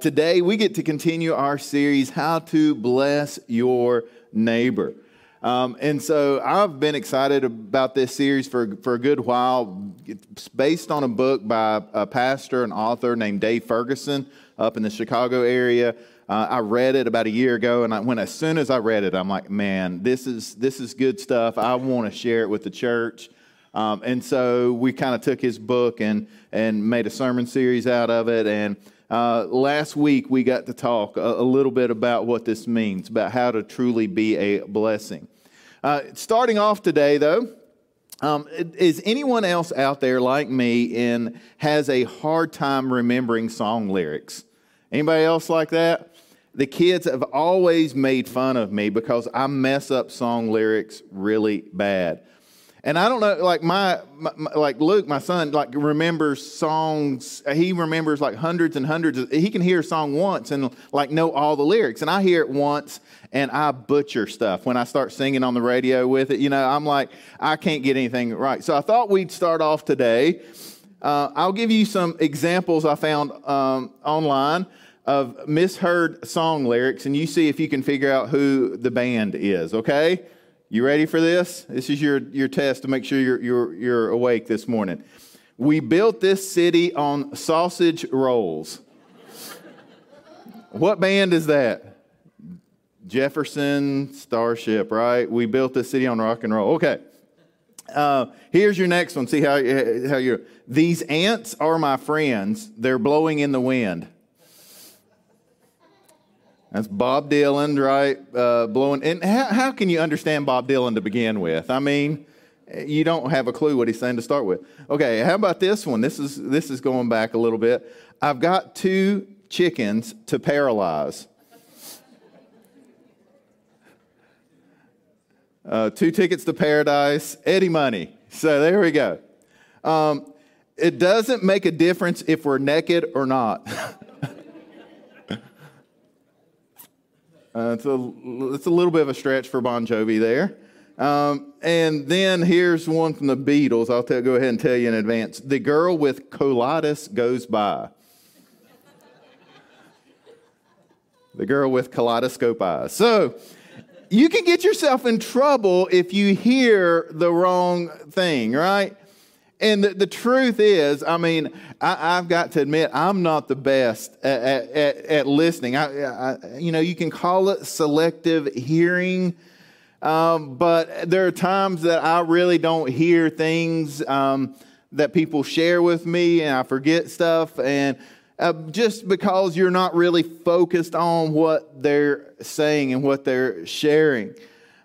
Today, we get to continue our series, How to Bless Your Neighbor. Um, and so I've been excited about this series for, for a good while. It's based on a book by a pastor and author named Dave Ferguson up in the Chicago area. Uh, I read it about a year ago, and I, when as soon as I read it, I'm like, man, this is this is good stuff. I want to share it with the church. Um, and so we kind of took his book and and made a sermon series out of it. And uh, last week we got to talk a, a, little bit about what this means, about how to truly be a blessing. Uh, starting off today, though, um, is anyone else out there like me and has a hard time remembering song lyrics? Anybody else like that? The kids have always made fun of me because I mess up song lyrics really bad. And I don't know, like my, my, like Luke, my son, like remembers songs. He remembers like hundreds and hundreds. Of, he can hear a song once and like know all the lyrics. And I hear it once and I butcher stuff when I start singing on the radio with it. You know, I'm like, I can't get anything right. So I thought we'd start off today. Uh, I'll give you some examples I found um, online of misheard song lyrics, and you see if you can figure out who the band is. Okay. You ready for this? This is your, your test to make sure you're, you're, you're awake this morning. We built this city on sausage rolls. what band is that? Jefferson Starship, right? We built this city on rock and roll. Okay. Uh, here's your next one. See how, how you're. These ants are my friends. They're blowing in the wind. That's Bob Dylan, right? Uh, blowing. And how, how can you understand Bob Dylan to begin with? I mean, you don't have a clue what he's saying to start with. Okay, how about this one? This is this is going back a little bit. I've got two chickens to paralyze. Uh, two tickets to paradise, Eddie Money. So there we go. Um, it doesn't make a difference if we're naked or not. Uh, it's, a, it's a little bit of a stretch for Bon Jovi there. Um, and then here's one from the Beatles. I'll tell, go ahead and tell you in advance. The girl with colitis goes by. the girl with kaleidoscope eyes. So you can get yourself in trouble if you hear the wrong thing, right? And the, the truth is, I mean, I, have got to admit, I'm not the best at, at, at listening. I, I, you know, you can call it selective hearing, um, but there are times that I really don't hear things um, that people share with me, and I forget stuff. And uh, just because you're not really focused on what they're saying and what they're sharing.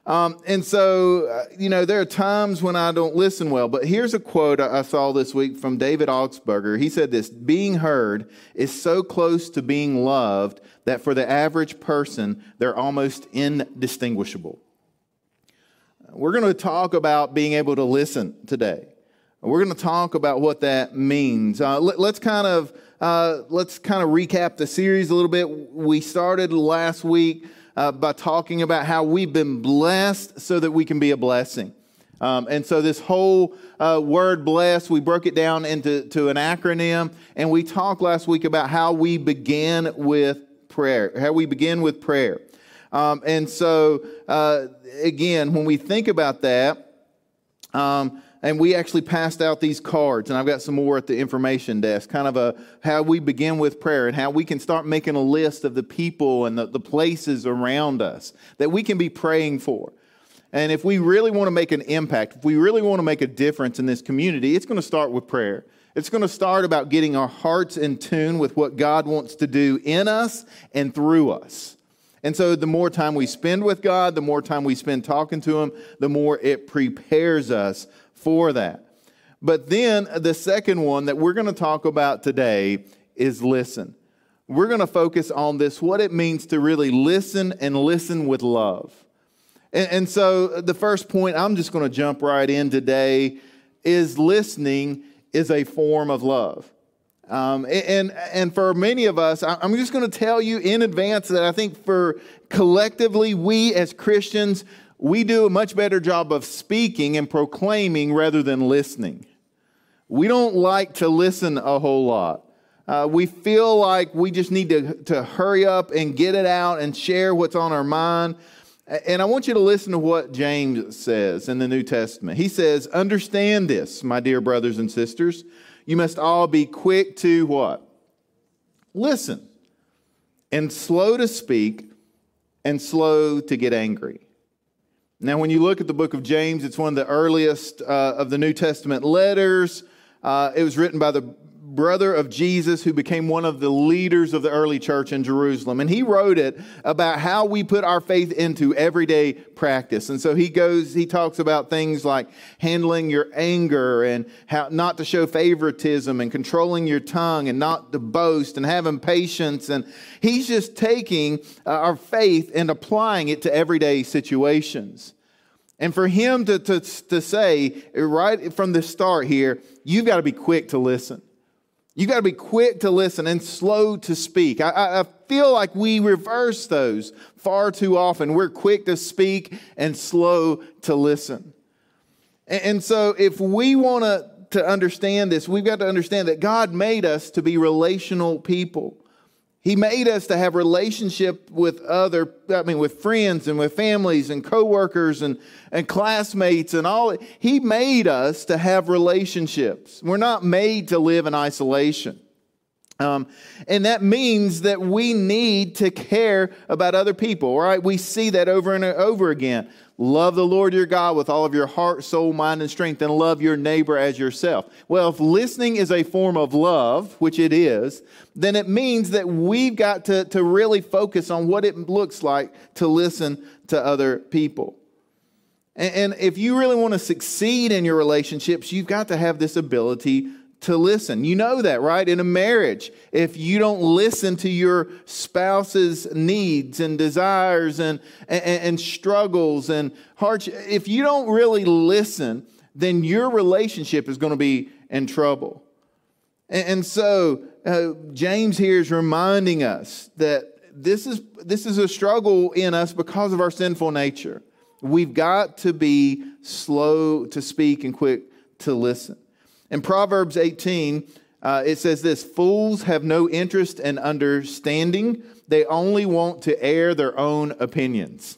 Um, and so, uh, you know, there are times when I don't listen well. But here's a quote I saw this week from David Augsburger. He said this Being heard is so close to being loved that for the average person, they're almost indistinguishable. We're going to talk about being able to listen today. We're going to talk about what that means. Uh, let, us kind of uh, let's kind of recap the series a little bit. We started last week uh, by talking about how we've been blessed so that we can be a blessing. Um, and so, this whole uh, word blessed, we broke it down into to an acronym. And we talked last week about how we begin with prayer, how we begin with prayer. Um, and so, uh, again, when we think about that, um, and we actually passed out these cards and i've got some more at the information desk. Kind of a how we begin with prayer and how we can start making a list of the people and the, the places around us that we can be praying for. And if we really want to make an impact if we really want to make a difference in this community it's going to start with prayer. It's going to start about getting our hearts in tune with what god wants to do in us and through us. And so, the more time we spend with God, the more time we spend talking to Him, the more it prepares us for that. But then the second one that we're going to talk about today is listen. We're going to focus on this what it means to really listen and listen with love. And, and so the first point I'm just going to jump right in today is listening is a form of love. Um, and, and for many of us, I'm just going to tell you in advance that I think for collectively, we as Christians, we do a much better job of speaking and proclaiming rather than listening. We don't like to listen a whole lot. Uh, we feel like we just need to, to hurry up and get it out and share what's on our mind. And I want you to listen to what James says in the New Testament. He says, Understand this, my dear brothers and sisters. You must all be quick to what? Listen, and slow to speak, and slow to get angry. Now, when you look at the book of James, it's one of the earliest uh, of the New Testament letters. Uh, it was written by the brother of Jesus who became one of the leaders of the early church in Jerusalem. And he wrote it about how we put our faith into everyday practice. And so he goes, he talks about things like handling your anger and how not to show favoritism and controlling your tongue and not to boast and having patience. And he's just taking uh, our faith and applying it to everyday situations. And for him to, to, to say right from the start here, you've got to be quick to listen. You got to be quick to listen and slow to speak. I, I, feel like we reverse those far too often. We're quick to speak and slow to listen. And, and so, if we want to, to understand this, we've got to understand that God made us to be relational people. He made us to have relationship with other, I mean, with friends and with families and coworkers and, and classmates and all. He made us to have relationships. We're not made to live in isolation. Um, and that means that we need to care about other people, right? We see that over and over again. Love the Lord your God with all of your heart, soul, mind, and strength, and love your neighbor as yourself. Well, if listening is a form of love, which it is, then it means that we've got to, to really focus on what it looks like to listen to other people. And, and if you really want to succeed in your relationships, you've got to have this ability to listen. You know that, right? In a marriage, if you don't listen to your spouse's needs and desires and, and, and struggles and hardships, if you don't really listen, then your relationship is going to be in trouble. And, and so uh, James here is reminding us that this is, this is a struggle in us because of our sinful nature. We've got to be slow to speak and quick to listen. In Proverbs 18, uh, it says this Fools have no interest in understanding, they only want to air their own opinions.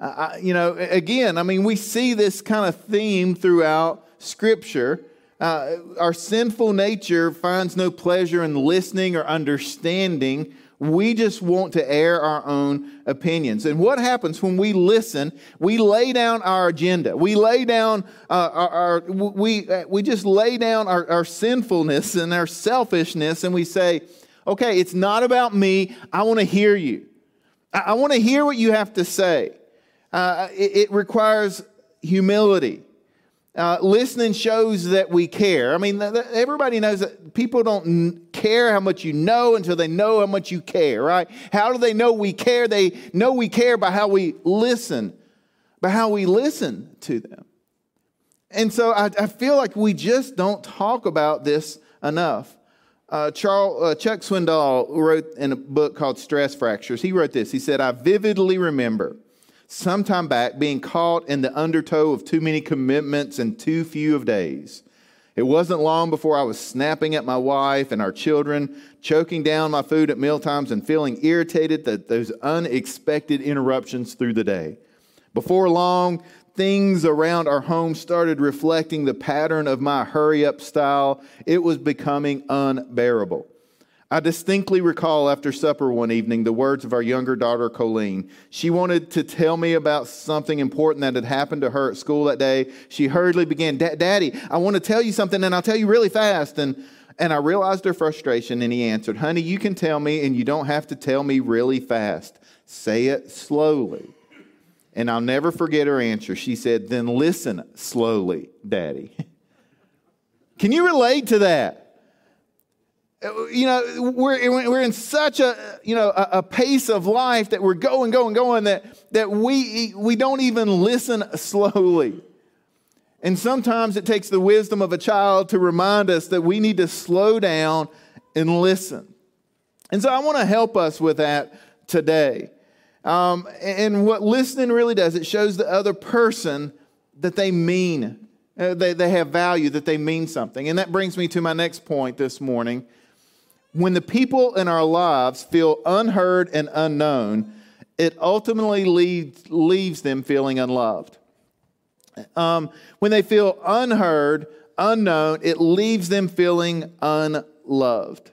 Uh, you know, again, I mean, we see this kind of theme throughout Scripture. Uh, our sinful nature finds no pleasure in listening or understanding we just want to air our own opinions. And what happens when we listen? We lay down our agenda. We lay down uh, our, our, we, uh, we just lay down our, our sinfulness and our selfishness and we say, okay, it's not about me. I want to hear you. I, I want to hear what you have to say. Uh, it, it requires humility. Uh, listening shows that we care. I mean, th- th- everybody knows that people don't n- care how much you know until they know how much you care, right? How do they know we care? They know we care by how we listen, by how we listen to them. And so I, I feel like we just don't talk about this enough. Uh, Charles, uh, Chuck Swindoll wrote in a book called Stress Fractures. He wrote this. He said, I vividly remember some time back being caught in the undertow of too many commitments and too few of days. It wasn't long before I was snapping at my wife and our children, choking down my food at mealtimes, and feeling irritated at those unexpected interruptions through the day. Before long, things around our home started reflecting the pattern of my hurry up style. It was becoming unbearable. I distinctly recall after supper one evening the words of our younger daughter, Colleen. She wanted to tell me about something important that had happened to her at school that day. She hurriedly began, Daddy, I want to tell you something, and I'll tell you really fast. And, and I realized her frustration, and he answered, Honey, you can tell me, and you don't have to tell me really fast. Say it slowly. And I'll never forget her answer. She said, Then listen slowly, Daddy. can you relate to that? You know we're, we're in such a you know a, a, pace of life that we're going going going that that we we don't even listen slowly and sometimes it takes the wisdom of a child to remind us that we need to slow down and listen and so i want to help us with that today um, and what listening really does it shows the other person that they mean Uh, they, they have value, that they mean something. And that brings me to my next point this morning. When the people in our lives feel unheard and unknown, it ultimately leads, leaves them feeling unloved. Um, when they feel unheard, unknown, it leaves them feeling unloved.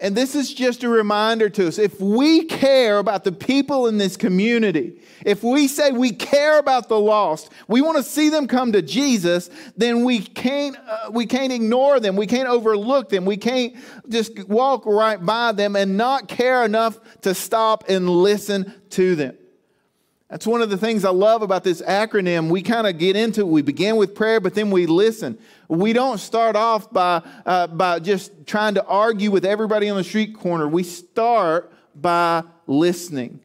And this is just a reminder to us if we care about the people in this community, if we say we care about the lost, we want to see them come to Jesus, then we can't, uh, we can't ignore them. We can't overlook them. We can't just walk right by them and not care enough to stop and listen to them. That's one of the things I love about this acronym. We kind of get into it. We begin with prayer, but then we listen. We don't start off by, uh, by just trying to argue with everybody on the street corner. We start by listening.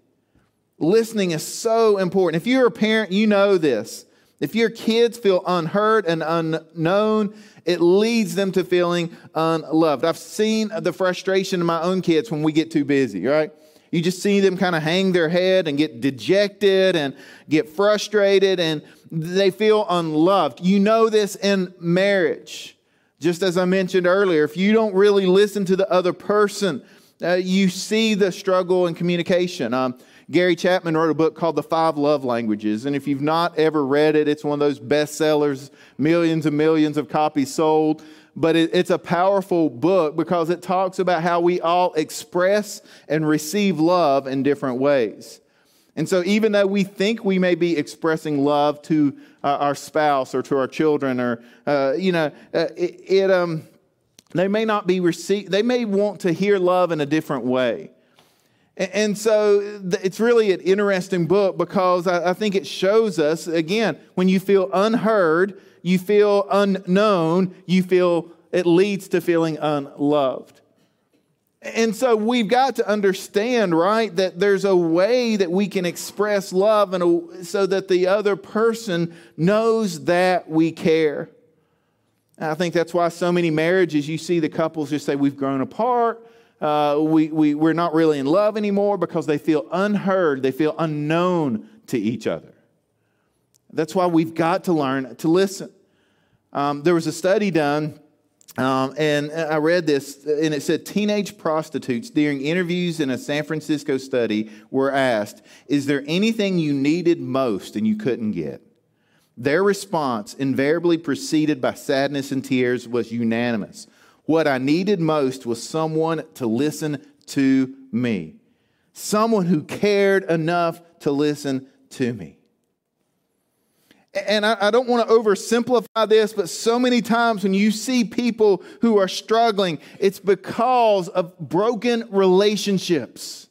Listening is so important. If you're a parent, you know this. If your kids feel unheard and unknown, it leads them to feeling unloved. I've seen the frustration in my own kids when we get too busy, right? You just see them kind of hang their head and get dejected and get frustrated and they feel unloved. You know this in marriage. Just as I mentioned earlier, if you don't really listen to the other person, uh, you see the struggle in communication. Um, Gary Chapman wrote a book called The Five Love Languages. And if you've not ever read it, it's one of those bestsellers, millions and millions of copies sold but it, it's a powerful book because it talks about how we all express and receive love in different ways. And so, even though we think we may be expressing love to uh, our spouse or to our children, or uh, you know, uh, it, it, um, they may not be received. They may want to hear love in a different way. And, so, it's really an interesting book because I think it shows us again when you feel unheard you feel unknown, you feel it leads to feeling unloved. And so we've got to understand, right, that there's a way that we can express love and so that the other person knows that we care. And I think that's why so many marriages you see the couples just say, We've grown apart. Uh, we, we, we're not really in love anymore because they feel unheard, they feel unknown to each other. That's why we've got to learn to listen. Um, there was a study done, um, and I read this, and it said teenage prostitutes during interviews in a San Francisco study were asked, Is there anything you needed most and you couldn't get? Their response, invariably preceded by sadness and tears, was unanimous. What I needed most was someone to listen to me, someone who cared enough to listen to me. And I, don't want to oversimplify this, but so many times when you see people who are struggling, it's because of broken relationships.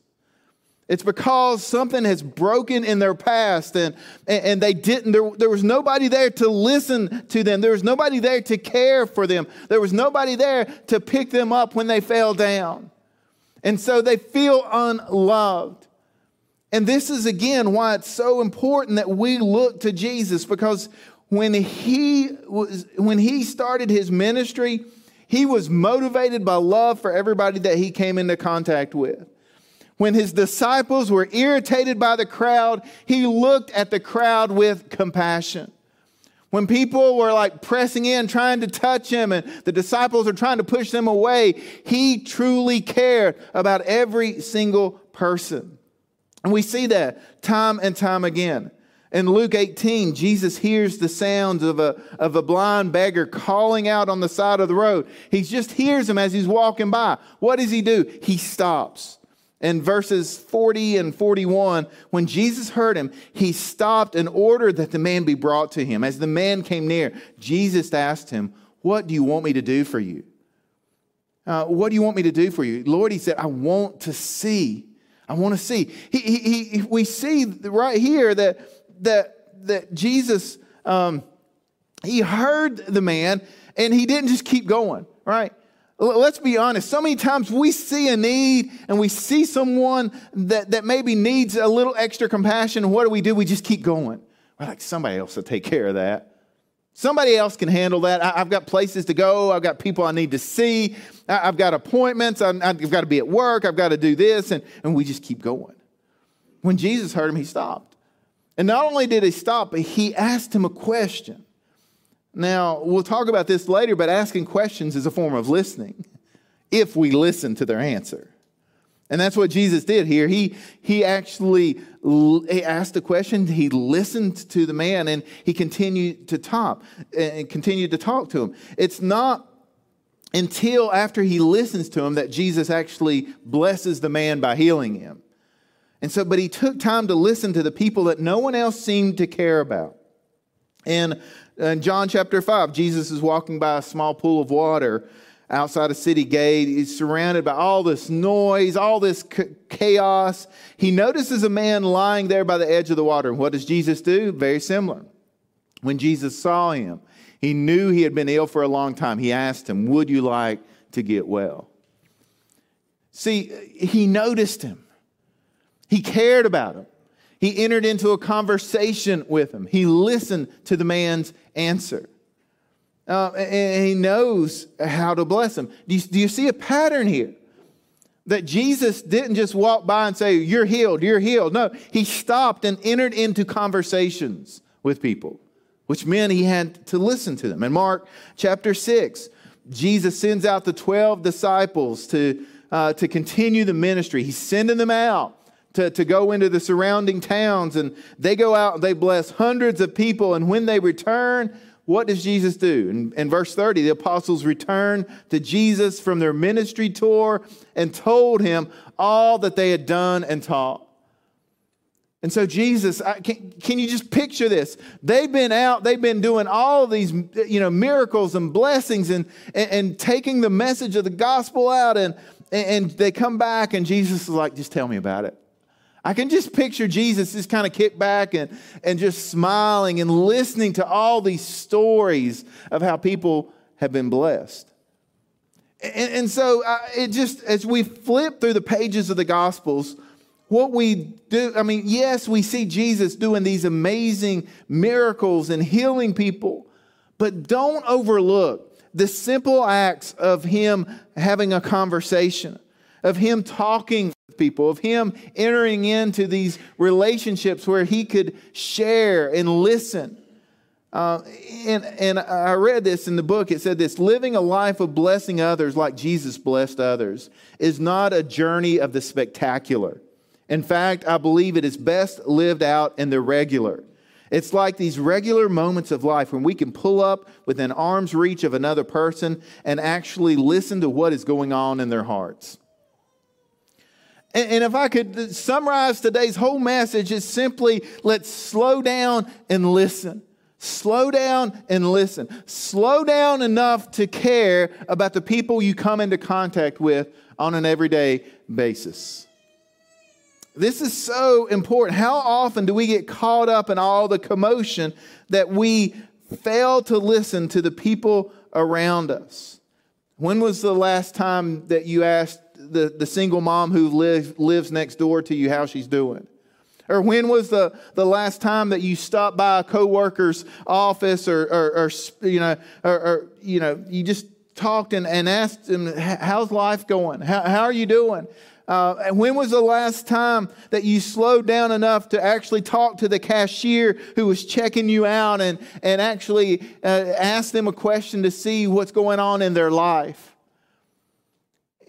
It's because something has broken in their past and, and they didn't, there, there was nobody there to listen to them. There was nobody there to care for them. There was nobody there to pick them up when they fell down. And so they feel unloved. And this is again why it's so important that we look to Jesus because when he was when he started his ministry, he was motivated by love for everybody that he came into contact with. When his disciples were irritated by the crowd, he looked at the crowd with compassion. When people were like pressing in, trying to touch him, and the disciples are trying to push them away, he truly cared about every single person. And we see that time and time again. In Luke 18, Jesus hears the sounds of a, of a blind beggar calling out on the side of the road. He just hears him as he's walking by. What does he do? He stops. In verses 40 and 41, when Jesus heard him, he stopped and ordered that the man be brought to him. As the man came near, Jesus asked him, What do you want me to do for you? Uh, what do you want me to do for you? Lord, he said, I want to see. I want to see. He, he, he, we see right here that, that, that Jesus, um, he heard the man and he didn't just keep going, right? Let's be honest. So many times we see a need and we see someone that, that maybe needs a little extra compassion. What do we do? We just keep going. We're like, somebody else will take care of that. Somebody else can handle that. I, have got places to go. I've got people I need to see. I, have got appointments. I, I've got to be at work. I've got to do this. And, and we just keep going. When Jesus heard him, he stopped. And not only did he stop, but he asked him a question. Now, we'll talk about this later, but asking questions is a form of listening if we listen to their answer. And that's what Jesus did here. He, he actually he asked a question, he listened to the man, and he continued to talk and continued to talk to him. It's not until after he listens to him that Jesus actually blesses the man by healing him. And so, but he took time to listen to the people that no one else seemed to care about. And in John chapter 5, Jesus is walking by a small pool of water outside a city gate. He's surrounded by all this noise, all this chaos. He notices a man lying there by the edge of the water. And what does Jesus do? Very similar. When Jesus saw him, he knew he had been ill for a long time. He asked him, Would you like to get well? See, he noticed him, he cared about him. He entered into a conversation with him. He listened to the man's answer. Uh, and he knows how to bless them. Do you, do you see a pattern here? That Jesus didn't just walk by and say, You're healed, you're healed. No, he stopped and entered into conversations with people, which meant he had to listen to them. In Mark chapter 6, Jesus sends out the 12 disciples to, uh, to continue the ministry. He's sending them out to, to go into the surrounding towns, and they go out and they bless hundreds of people. And when they return, what does Jesus do? In, in, verse 30, the apostles returned to Jesus from their ministry tour and told him all that they had done and taught. And so, Jesus, I, can, can you just picture this? They've been out, they've been doing all these you know, miracles and blessings and, and, and taking the message of the gospel out, and, and they come back, and Jesus is like, just tell me about it. I can just picture Jesus just kind of kick back and, and just smiling and listening to all these stories of how people have been blessed. And, and so uh, it just, as we flip through the pages of the Gospels, what we do, I mean, yes, we see Jesus doing these amazing miracles and healing people, but don't overlook the simple acts of Him having a conversation, of Him talking with people, of him entering into these relationships where he could share and listen. Uh, and, and I read this in the book. It said this living a life of blessing others like Jesus blessed others is not a journey of the spectacular. In fact, I believe it is best lived out in the regular. It's like these regular moments of life when we can pull up within arm's reach of another person and actually listen to what is going on in their hearts. And, if I could summarize today's whole message, it's simply let's slow down and listen. Slow down and listen. Slow down enough to care about the people you come into contact with on an everyday basis. This is so important. How often do we get caught up in all the commotion that we fail to listen to the people around us? When was the last time that you asked the, the single mom who live, lives next door to you how she's doing? Or when was the, the last time that you stopped by a coworker's office or, or, or you know, or, or, you know, you just talked and, and asked them, how's life going? How, how are you doing? Uh, when was the last time that you slowed down enough to actually talk to the cashier who was checking you out and, and actually uh, ask them a question to see what's going on in their life?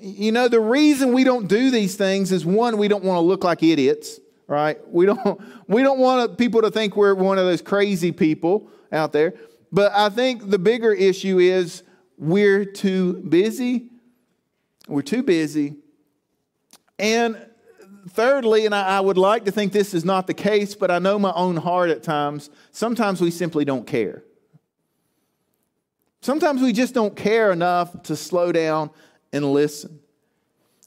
You know, the reason we don't do these things is one, we don't want to look like idiots, right? We don't, we don't want people to think we're one of those crazy people out there. But I think the bigger issue is we're too busy. We're too busy. And thirdly, and I, I would like to think this is not the case, but I know my own heart at times, sometimes we simply don't care. Sometimes we just don't care enough to slow down and listen.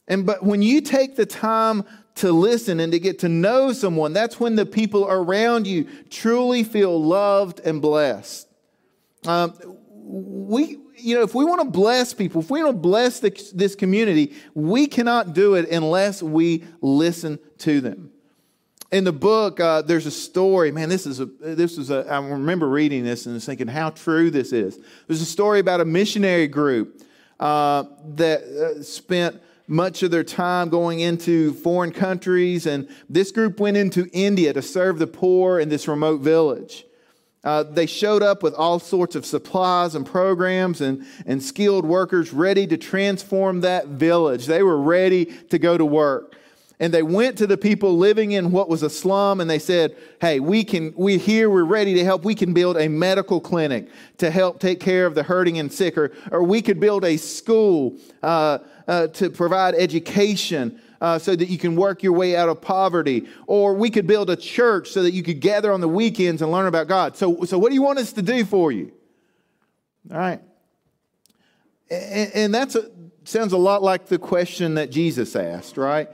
And but when you take the time to listen and to get to know someone, that's when the people around you truly feel loved and blessed. Um, we, you know, if we want to bless people, if we want to bless the, this community, we cannot do it unless we listen to them. In the book, uh, there's a story. Man, this is a this is a. I remember reading this and thinking how true this is. There's a story about a missionary group uh, that uh, spent much of their time going into foreign countries. And this group went into India to serve the poor in this remote village. Uh, they showed up with all sorts of supplies and programs and, and skilled workers ready to transform that village. They were ready to go to work. And they went to the people living in what was a slum and they said, Hey, we can, we're here, we're ready to help. We can build a medical clinic to help take care of the hurting and sick, or, or we could build a school uh, uh, to provide education uh, so that you can work your way out of poverty. Or we could build a church so that you could gather on the weekends and learn about God. So, so what do you want us to do for you? All right. And, and that sounds a lot like the question that Jesus asked, right?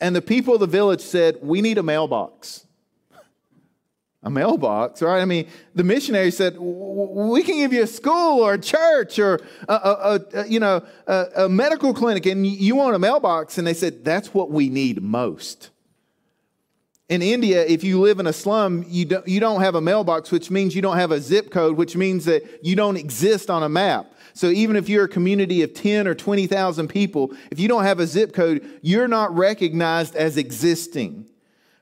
And the people of the village said, We need a mailbox a mailbox, right? I mean, the missionary said, "We can give you a school or a church or a, a, a you know a, a, medical clinic, and you want a mailbox." And they said, "That's what we need most." In India, if you live in a slum, you don't, you don't have a mailbox, which means you don't have a zip code, which means that you don't exist on a map. So even if you're a community of 10 or 20,000 people, if you don't have a zip code, you're not recognized as existing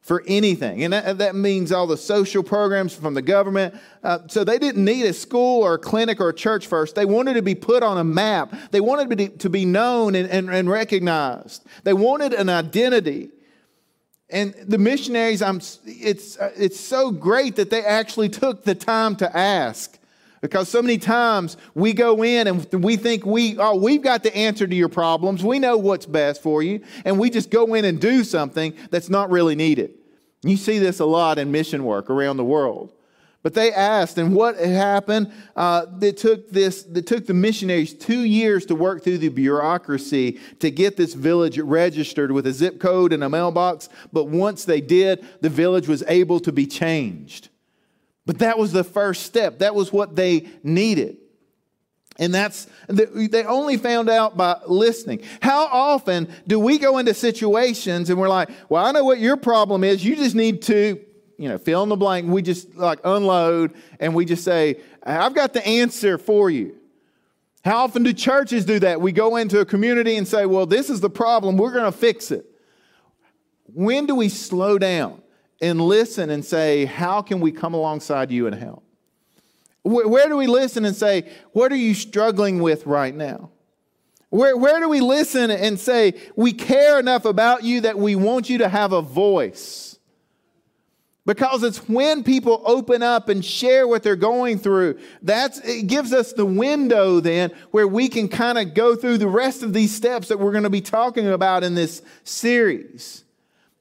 for anything. And that, that, means all the social programs from the government. Uh, so they didn't need a school or a clinic or a church first. They wanted to be put on a map, they wanted to be, known and, and, and recognized. They wanted an identity. And the missionaries, I'm, it's, it's so great that they actually took the time to ask. Because so many times we go in and we think we, oh, we've got the answer to your problems. We know what's best for you. And we just go in and do something that's not really needed. You see this a lot in mission work around the world. But they asked, and what happened? Uh, it took this. It took the missionaries two years to work through the bureaucracy to get this village registered with a zip code and a mailbox. But once they did, the village was able to be changed. But that was the first step. That was what they needed. And that's, they only found out by listening. How often do we go into situations and we're like, well, I know what your problem is. You just need to, you know, fill in the blank. We just like unload and we just say, I've got the answer for you. How often do churches do that? We go into a community and say, well, this is the problem. We're going to fix it. When do we slow down? And listen and say, How can we come alongside you and help? Where, where do we listen and say, What are you struggling with right now? Where, where do we listen and say, We care enough about you that we want you to have a voice? Because it's when people open up and share what they're going through, that's, it gives us the window then where we can kind of go through the rest of these steps that we're going to be talking about in this series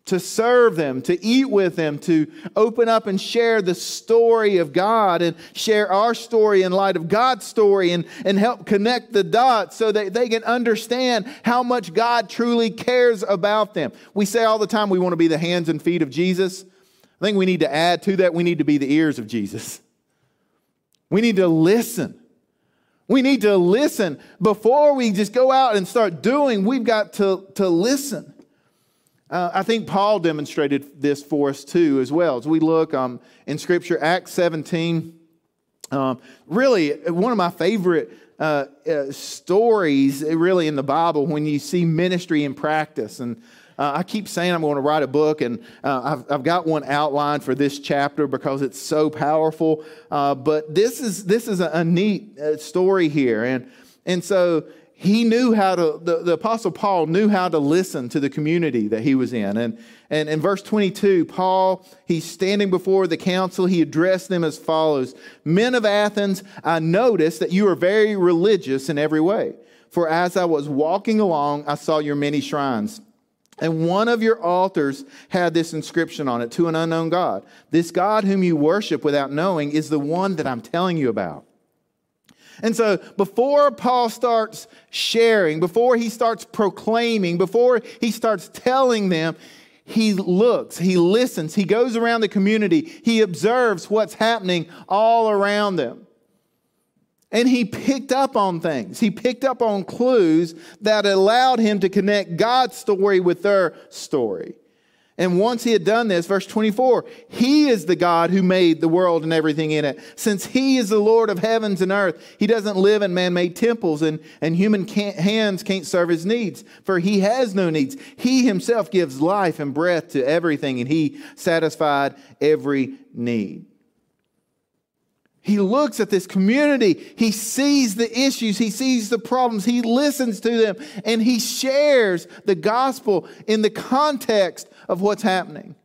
to serve them, to eat with them, to open up and share the story of God and share our story in light of God's story and, and help connect the dots so that they can understand how much God truly cares about them. We say all the time we want to be the hands and feet of Jesus. I think we need to add to that, we need to be the ears of Jesus. We need to listen. We need to listen. Before we just go out and start doing, we've got to, to listen. Uh, I think Paul demonstrated this for us too, as well. As we look um, in Scripture, Acts 17, um, really one of my favorite uh, uh, stories, really, in the Bible when you see ministry in practice. And uh, I keep saying I'm going to write a book, and uh, I've, I've, got one outlined for this chapter because it's so powerful. Uh, but this is this is a, a neat story here, and and so he knew how to, the, the, Apostle Paul knew how to listen to the community that he was in. And, and in verse 22, Paul, he's standing before the council. He addressed them as follows Men of Athens, I notice that you are very religious in every way. For as I was walking along, I saw your many shrines. And one of your altars had this inscription on it to an unknown God. This God whom you worship without knowing is the one that I'm telling you about. And so before Paul starts sharing, before he starts proclaiming, before he starts telling them, he looks, he listens, he goes around the community, he observes what's happening all around them. And he picked up on things. He picked up on clues that allowed him to connect God's story with their story. And once he had done this, verse 24, he is the God who made the world and everything in it. Since he is the Lord of heavens and earth, he doesn't live in man made temples, and, and human can't, hands can't serve his needs, for he has no needs. He himself gives life and breath to everything, and he satisfied every need. He looks at this community. He sees the issues. He sees the problems. He listens to them and he shares the gospel in the context of what's happening.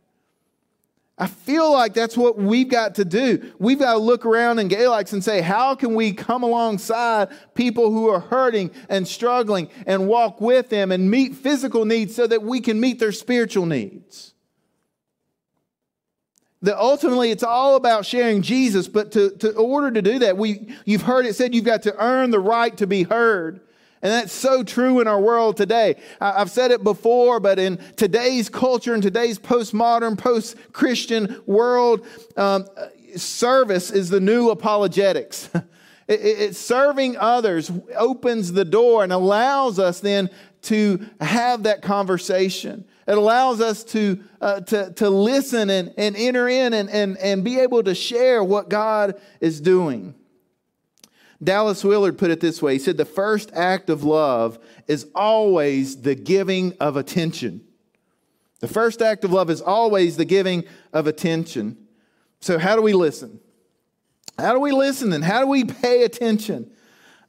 I feel like that's what we've got to do. We've got to look around in Galax and say, how can we come alongside people who are hurting and struggling and walk with them and meet physical needs so that we can meet their spiritual needs? That ultimately it's all about sharing Jesus, but to, to order to do that, we, you've heard it said you've got to earn the right to be heard. And that's so true in our world today. I've said it before, but in today's culture, in today's postmodern, post Christian world, um, service is the new apologetics. it, it, serving others opens the door and allows us then to have that conversation. It allows us to, uh, to, to listen and, and enter in and, and, and be able to share what God is doing. Dallas Willard put it this way He said, The first act of love is always the giving of attention. The first act of love is always the giving of attention. So, how do we listen? How do we listen and how do we pay attention?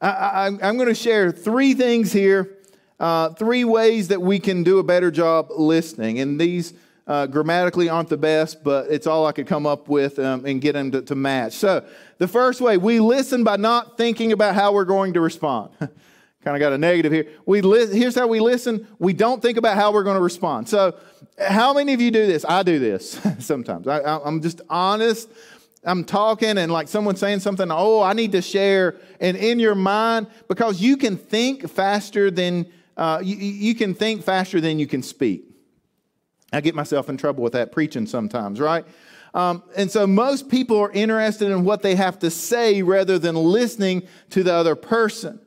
I, am going to share three things here, uh, three ways that we can do a better job listening. And these uh, grammatically aren't the best, but it's all I could come up with um, and get them to, to match. So, the first way, we listen by not thinking about how we're going to respond. kind of got a negative here. We li- here's how we listen. We don't think about how we're going to respond. So, how many of you do this? I do this sometimes. I, I'm just honest. I'm talking and like someone saying something, oh, I need to share. And in your mind, because you can think faster than uh, you, you can think faster than you can speak. I get myself in trouble with that preaching sometimes, right? Um, and so most people are interested in what they have to say rather than listening to the other person.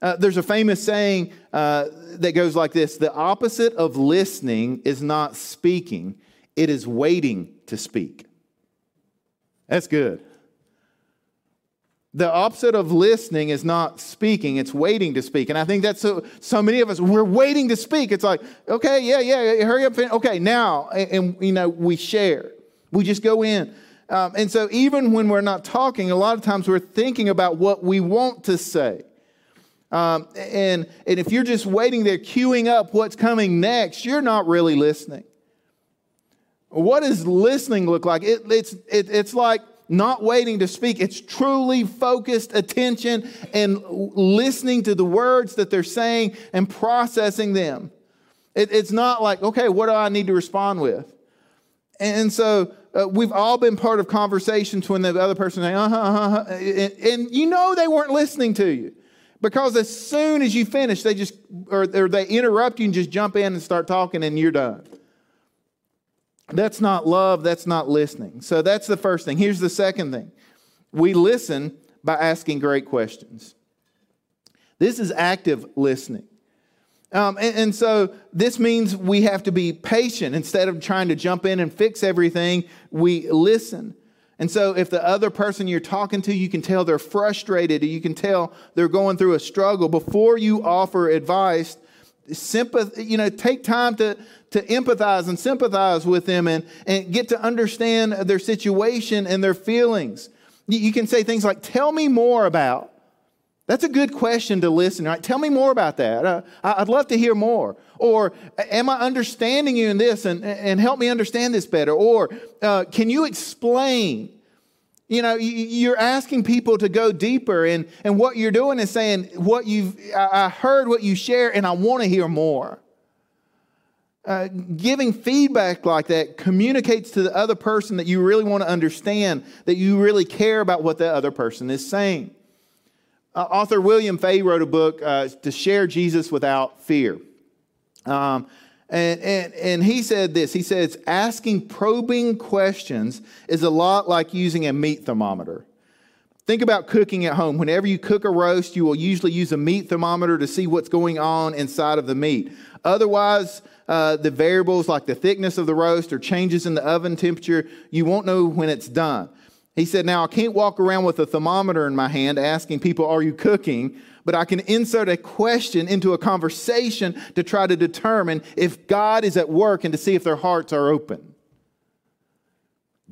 Uh, there's a famous saying uh, that goes like this The opposite of listening is not speaking, it is waiting to speak. That's good. The opposite of listening is not speaking, it's waiting to speak. And I think that's so, so many of us, we're waiting to speak. It's like, okay, yeah, yeah, hurry up. Okay, now, and, and you know, we share. We just go in. Um, and so even when we're not talking, a lot of times we're thinking about what we want to say. Um, and, and if you're just waiting there, queuing up what's coming next, you're not really listening. What does listening look like? It, it's, it, it's like not waiting to speak. It's truly focused attention and listening to the words that they're saying and processing them. It, it's not like, okay, what do I need to respond with? And so uh, we've all been part of conversations when the other person saying, uh-huh, uh-huh, and, and, you know they weren't listening to you. Because as soon as you finish, they just, or, or they interrupt you and just jump in and start talking and you're done. That's not love, that's not listening. So that's the first thing. Here's the second thing we listen by asking great questions. This is active listening. Um, and, and, so this means we have to be patient. Instead of trying to jump in and fix everything, we listen. And so if the other person you're talking to, you can tell they're frustrated, you can tell they're going through a struggle, before you offer advice, sympath- you know, take time to, to empathize and sympathize with them and, and get to understand their situation and their feelings. You can say things like, Tell me more about. That's a good question to listen. Right? Tell me more about that. Uh, I'd love to hear more. Or, am I understanding you in this and, and help me understand this better? Or, uh, can you explain? You know, you're asking people to go deeper, and, and what you're doing is saying, What you've, I heard what you share, and I want to hear more. Uh, giving feedback like that communicates to the other person that you really want to understand, that you really care about what the other person is saying. Uh, author William Fay wrote a book uh, to share Jesus without fear. Um, and, and, and he said this he says, asking probing questions is a lot like using a meat thermometer. Think about cooking at home. Whenever you cook a roast, you will usually use a meat thermometer to see what's going on inside of the meat. Otherwise, uh, the variables like the thickness of the roast or changes in the oven temperature, you won't know when it's done. He said, Now I can't walk around with a thermometer in my hand asking people, Are you cooking? But I can insert a question into a conversation to try to determine if God is at work and to see if their hearts are open.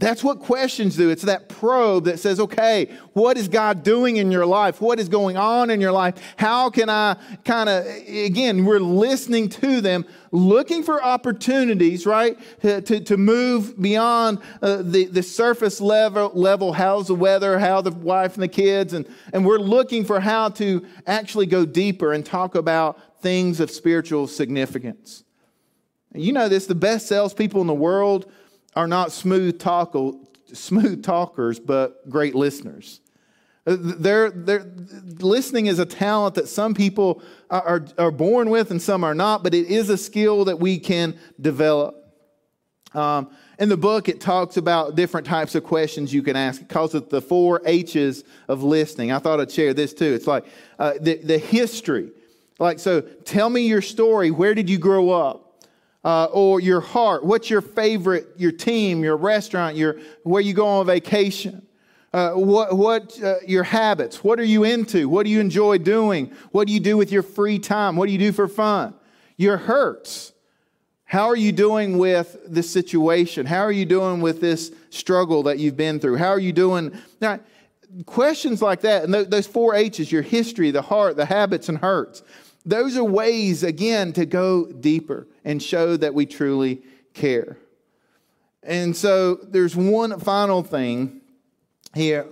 That's what questions do. It's that probe that says, okay, what is God doing in your life? What is going on in your life? How can I kind of, again, we're listening to them, looking for opportunities, right, to, to, move beyond uh, the, the surface level, level. How's the weather? How the wife and the kids? And, and we're looking for how to actually go deeper and talk about things of spiritual significance. You know this, the best salespeople in the world are not smooth, talk, smooth talkers, but great listeners. Uh, they're, they're, listening is a talent that some people are, are born with and some are not, but it is a skill that we can develop. Um, in the book, it talks about different types of questions you can ask. It calls it the four H's of listening. I thought I'd share this too. It's like uh, the, the history. Like, so tell me your story. Where did you grow up? Uh, or your heart. What's your favorite, your team, your restaurant, your, where you go on vacation? Uh, what, what uh, your habits? What are you into? What do you enjoy doing? What do you do with your free time? What do you do for fun? Your hurts. How are you doing with this situation? How are you doing with this struggle that you've been through? How are you doing? Now, questions like that, and those four H's your history, the heart, the habits, and hurts those are ways, again, to go deeper and show that we truly care. And so there's one final thing here,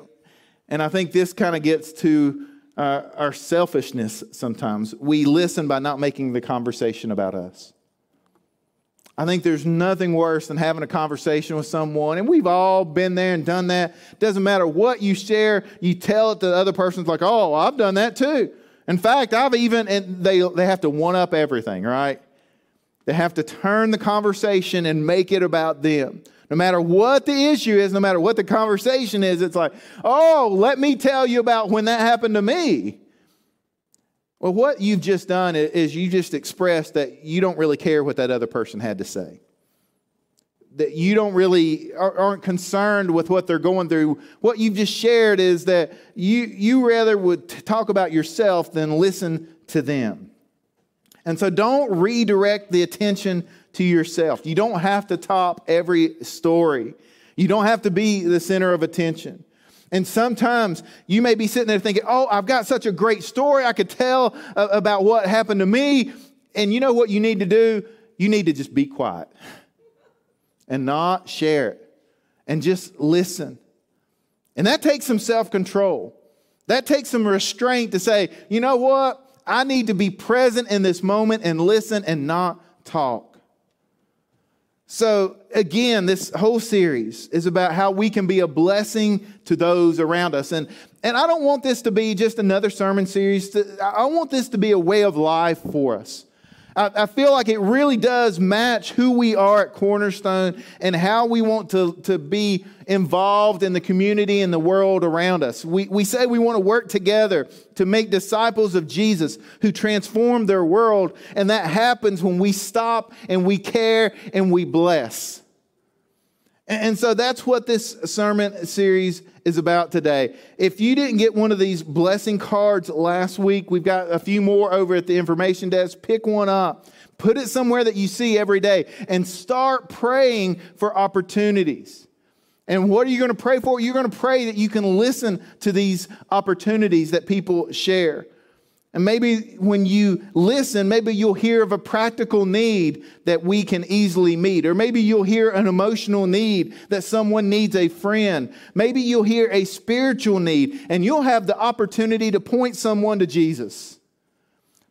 and I think this kind of gets to uh, our selfishness sometimes. We listen by not making the conversation about us. I think there's nothing worse than having a conversation with someone, and we've all been there and done that. Doesn't matter what you share, you tell it to the other person's like, oh, I've done that too. In fact, I've even, and they, they have to one up everything, right? They have to turn the conversation and make it about them. No matter what the issue is, no matter what the conversation is, it's like, oh, let me tell you about when that happened to me. Well, what you've just done is you just expressed that you don't really care what that other person had to say that you don't really aren't concerned with what they're going through. What you've just shared is that you, you rather would talk about yourself than listen to them. And so don't redirect the attention to yourself. You don't have to top every story. You don't have to be the center of attention. And sometimes you may be sitting there thinking, oh, I've got such a great story I could tell uh, about what happened to me. And you know what you need to do? You need to just be quiet and not share it and just listen. And that takes some self control. That takes some restraint to say, you know what? I need to be present in this moment and listen and not talk. So, again, this whole series is about how we can be a blessing to those around us. And, and I don't want this to be just another sermon series. I want this to be a way of life for us. I, I feel like it really does match who we are at Cornerstone and how we want to, to be involved in the community and the world around us. We, we say we want to work together to make disciples of Jesus who transform their world, and that happens when we stop and we care and we bless. And so that's what this sermon series is about today. If you didn't get one of these blessing cards last week, we've got a few more over at the information desk. Pick one up, put it somewhere that you see every day, and start praying for opportunities. And what are you going to pray for? You're going to pray that you can listen to these opportunities that people share. And maybe when you listen, maybe you'll hear of a practical need that we can easily meet. Or maybe you'll hear an emotional need that someone needs a friend. Maybe you'll hear a spiritual need and you'll have the opportunity to point someone to Jesus.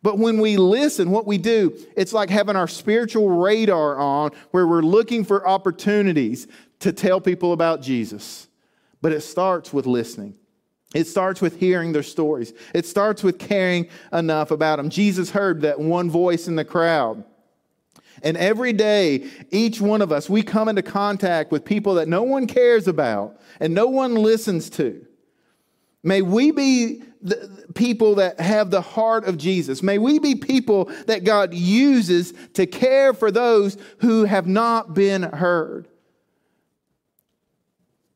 But when we listen, what we do, it's like having our spiritual radar on where we're looking for opportunities to tell people about Jesus. But it starts with listening. It starts with hearing their stories. It starts with caring enough about them. Jesus heard that one voice in the crowd. And every day, each one of us, we come into contact with people that no one cares about and no one listens to. May we be the people that have the heart of Jesus. May we be people that God uses to care for those who have not been heard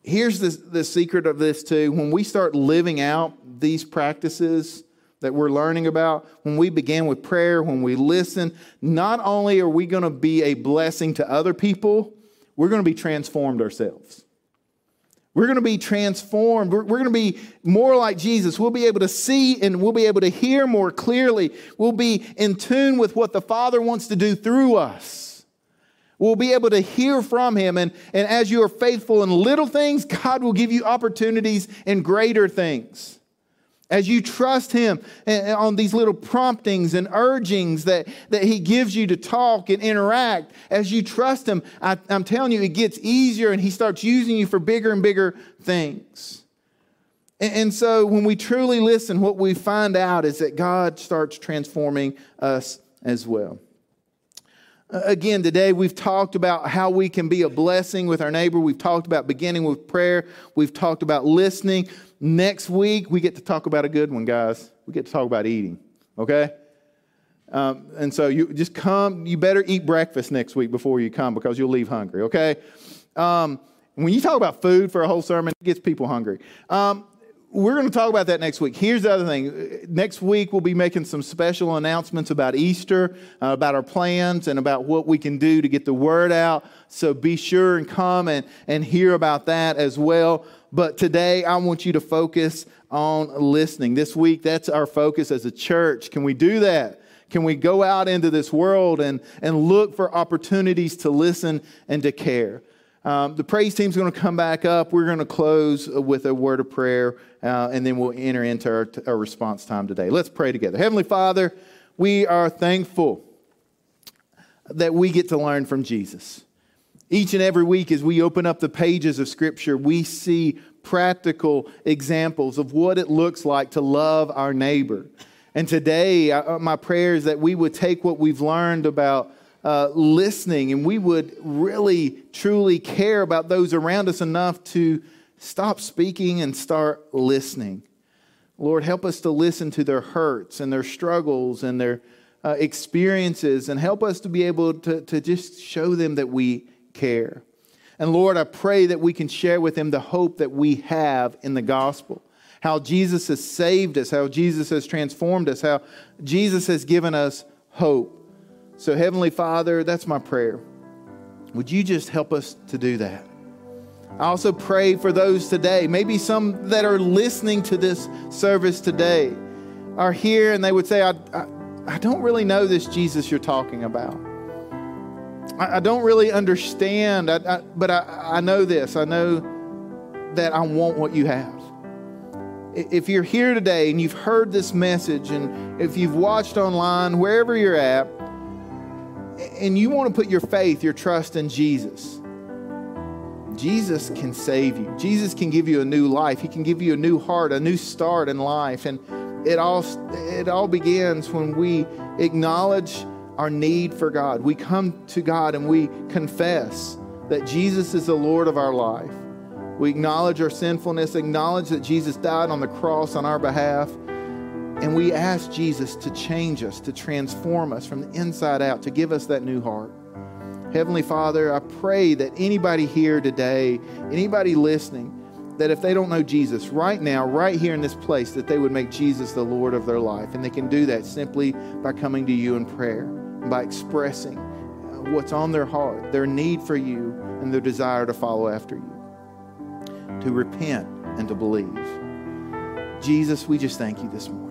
here's the, the secret of this too. When we start living out these practices that we're learning about, when we begin with prayer, when we listen, not only are we going to be a blessing to other people, we're going to be transformed ourselves. We're going to be transformed. We're, we're going to be more like Jesus. We'll be able to see and we'll be able to hear more clearly. We'll be in tune with what the Father wants to do through us. We'll be able to hear from Him. And, and as you are faithful in little things, God will give you opportunities in greater things as you trust Him eh, eh, on these little promptings and urgings that, that He gives you to talk and interact, as you trust Him, I, I'm telling you, it gets easier and He starts using you for bigger and bigger things. And, and so when we truly listen, what we find out is that God starts transforming us as well. Again, today we've talked about how we can be a blessing with our neighbor. We've talked about beginning with prayer. We've talked about listening. Next week, we get to talk about a good one, guys. We get to talk about eating, okay? Um, and so you just come, you better eat breakfast next week before you come because you'll leave hungry, okay? Um, when you talk about food for a whole sermon, it gets people hungry. Um, we're going to talk about that next week. Here's the other thing. Next week, we'll be making some special announcements about Easter, uh, about our plans, and about what we can do to get the word out. So be sure and come and, and hear about that as well. But today, I want you to focus on listening. This week, that's our focus as a church. Can we do that? Can we go out into this world and, and look for opportunities to listen and to care? Um, the praise team's going to come back up. We're going to close with a word of prayer, uh, and then we'll enter into our, our response time today. Let's pray together. Heavenly Father, we are thankful that we get to learn from Jesus. Each and every week, as we open up the pages of Scripture, we see practical examples of what it looks like to love our neighbor. And today, uh, my prayer is that we would take what we've learned about uh, listening and we would really, truly care about those around us enough to stop speaking and start listening. Lord, help us to listen to their hurts and their struggles and their uh, experiences and help us to be able to, to just show them that we care. And Lord, I pray that we can share with them the hope that we have in the gospel. How Jesus has saved us, how Jesus has transformed us, how Jesus has given us hope. So, Heavenly Father, that's my prayer. Would you just help us to do that? I also pray for those today, maybe some that are listening to this service today are here and they would say, I, I, I don't really know this Jesus you're talking about. I, I don't really understand, I, but I know this. I know that I want what you have. If you're here today and you've heard this message, and if you've watched online, wherever you're at, and you want to put your faith, your trust in Jesus, Jesus can save you. Jesus can give you a new life. He can give you a new heart, a new start in life. And it all, it all begins when we acknowledge our need for God. We come to God and we confess that Jesus is the Lord of our life. We acknowledge our sinfulness, acknowledge that Jesus died on the cross on our behalf, and we ask Jesus to change us, to transform us from the inside out, to give us that new heart. Heavenly Father, I pray that anybody here today, anybody listening, that if they don't know Jesus right now, right here in this place, that they would make Jesus the Lord of their life. And they can do that simply by coming to you in prayer, by expressing uh, what's on their heart, their need for you, and their desire to follow after you, to repent and to believe. Jesus, we just thank you this morning.